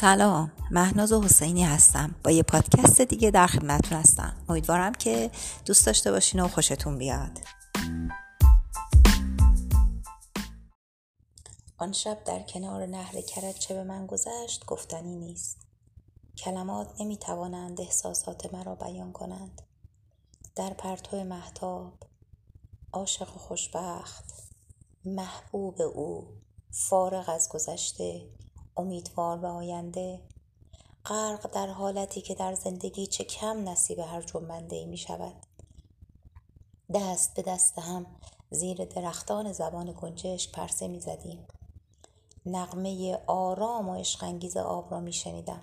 سلام. مهناز حسینی هستم. با یه پادکست دیگه در خدمتتون هستم. امیدوارم که دوست داشته باشین و خوشتون بیاد. آن شب در کنار نهر کرد چه به من گذشت گفتنی نیست. کلمات نمی توانند احساسات مرا بیان کنند. در پرتو محتاب عاشق خوشبخت محبوب او فارغ از گذشته امیدوار به آینده. غرق در حالتی که در زندگی چه کم نصیب هر جنبنده ای می شود دست به دست هم زیر درختان زبان گنجشک پرسه می زدیم نقمه آرام و عشقانگیز آب را می شنیدم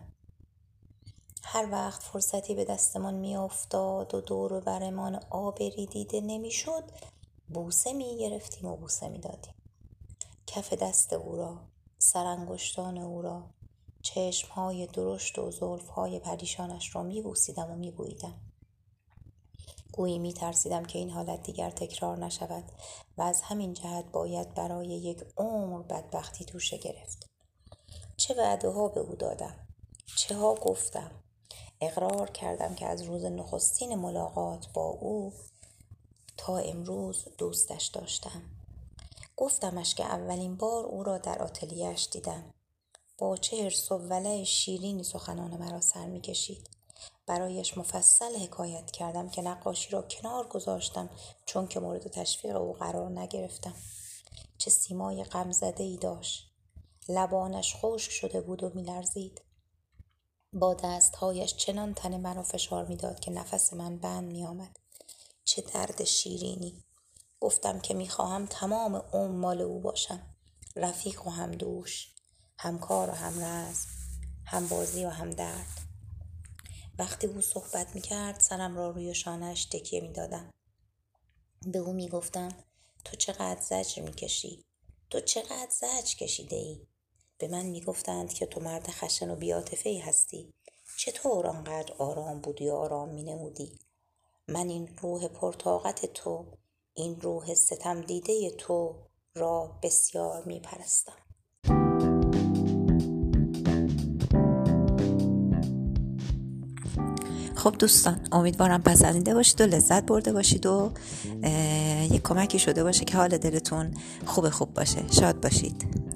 هر وقت فرصتی به دستمان می افتاد و دور و برمان آبری دیده نمی شد بوسه می گرفتیم و بوسه می دادیم کف دست او را سرانگشتان او را. چشمهای درشت و زلفهای پریشانش را میبوسیدم و میبوییدم. گویی میترسیدم که این حالت دیگر تکرار نشود و از همین جهت باید برای یک عمر بدبختی توشه گرفت. چه وعده ها به او دادم چه ها گفتم. اقرار کردم که از روز نخستین ملاقات با او تا امروز دوستش داشتم. گفتمش که اولین بار او را در آتلیهش دیدم. با چه حرس و ولع شیرینی سخنان مرا سر می‌کشید. برایش مفصل حکایت کردم که نقاشی را کنار گذاشتم چون که مورد تشویق او قرار نگرفتم. چه سیمای غمزده ای داشت. لبانش خشک شده بود و میلرزید. با دستهایش چنان تن مرا فشار می‌داد که نفس من بند میآمد. چه درد شیرینی. گفتم که می‌خواهم تمام عمر مال او باشم. رفیق و هم دوش همکار و همرز هم بازی و هم درد. وقتی او صحبت می‌کرد سرم را روی شانهش تکیه می‌دادم. به او می‌گفتم تو چقدر زجر می‌کشی؟ تو چقدر زجر کشیده ای به من می‌گفتند که تو مرد خشن و بیاتفه ای هستی. چطور آنقدر آرام بودی و آرام مینمودی؟ من این روح پرتاقت تو این روح ستم دیده تو را بسیار می پرستم. خب دوستان امیدوارم پسندیده باشید و لذت برده باشید و یک کمکی شده باشه که حال دلتون خوب خوب باشه شاد باشید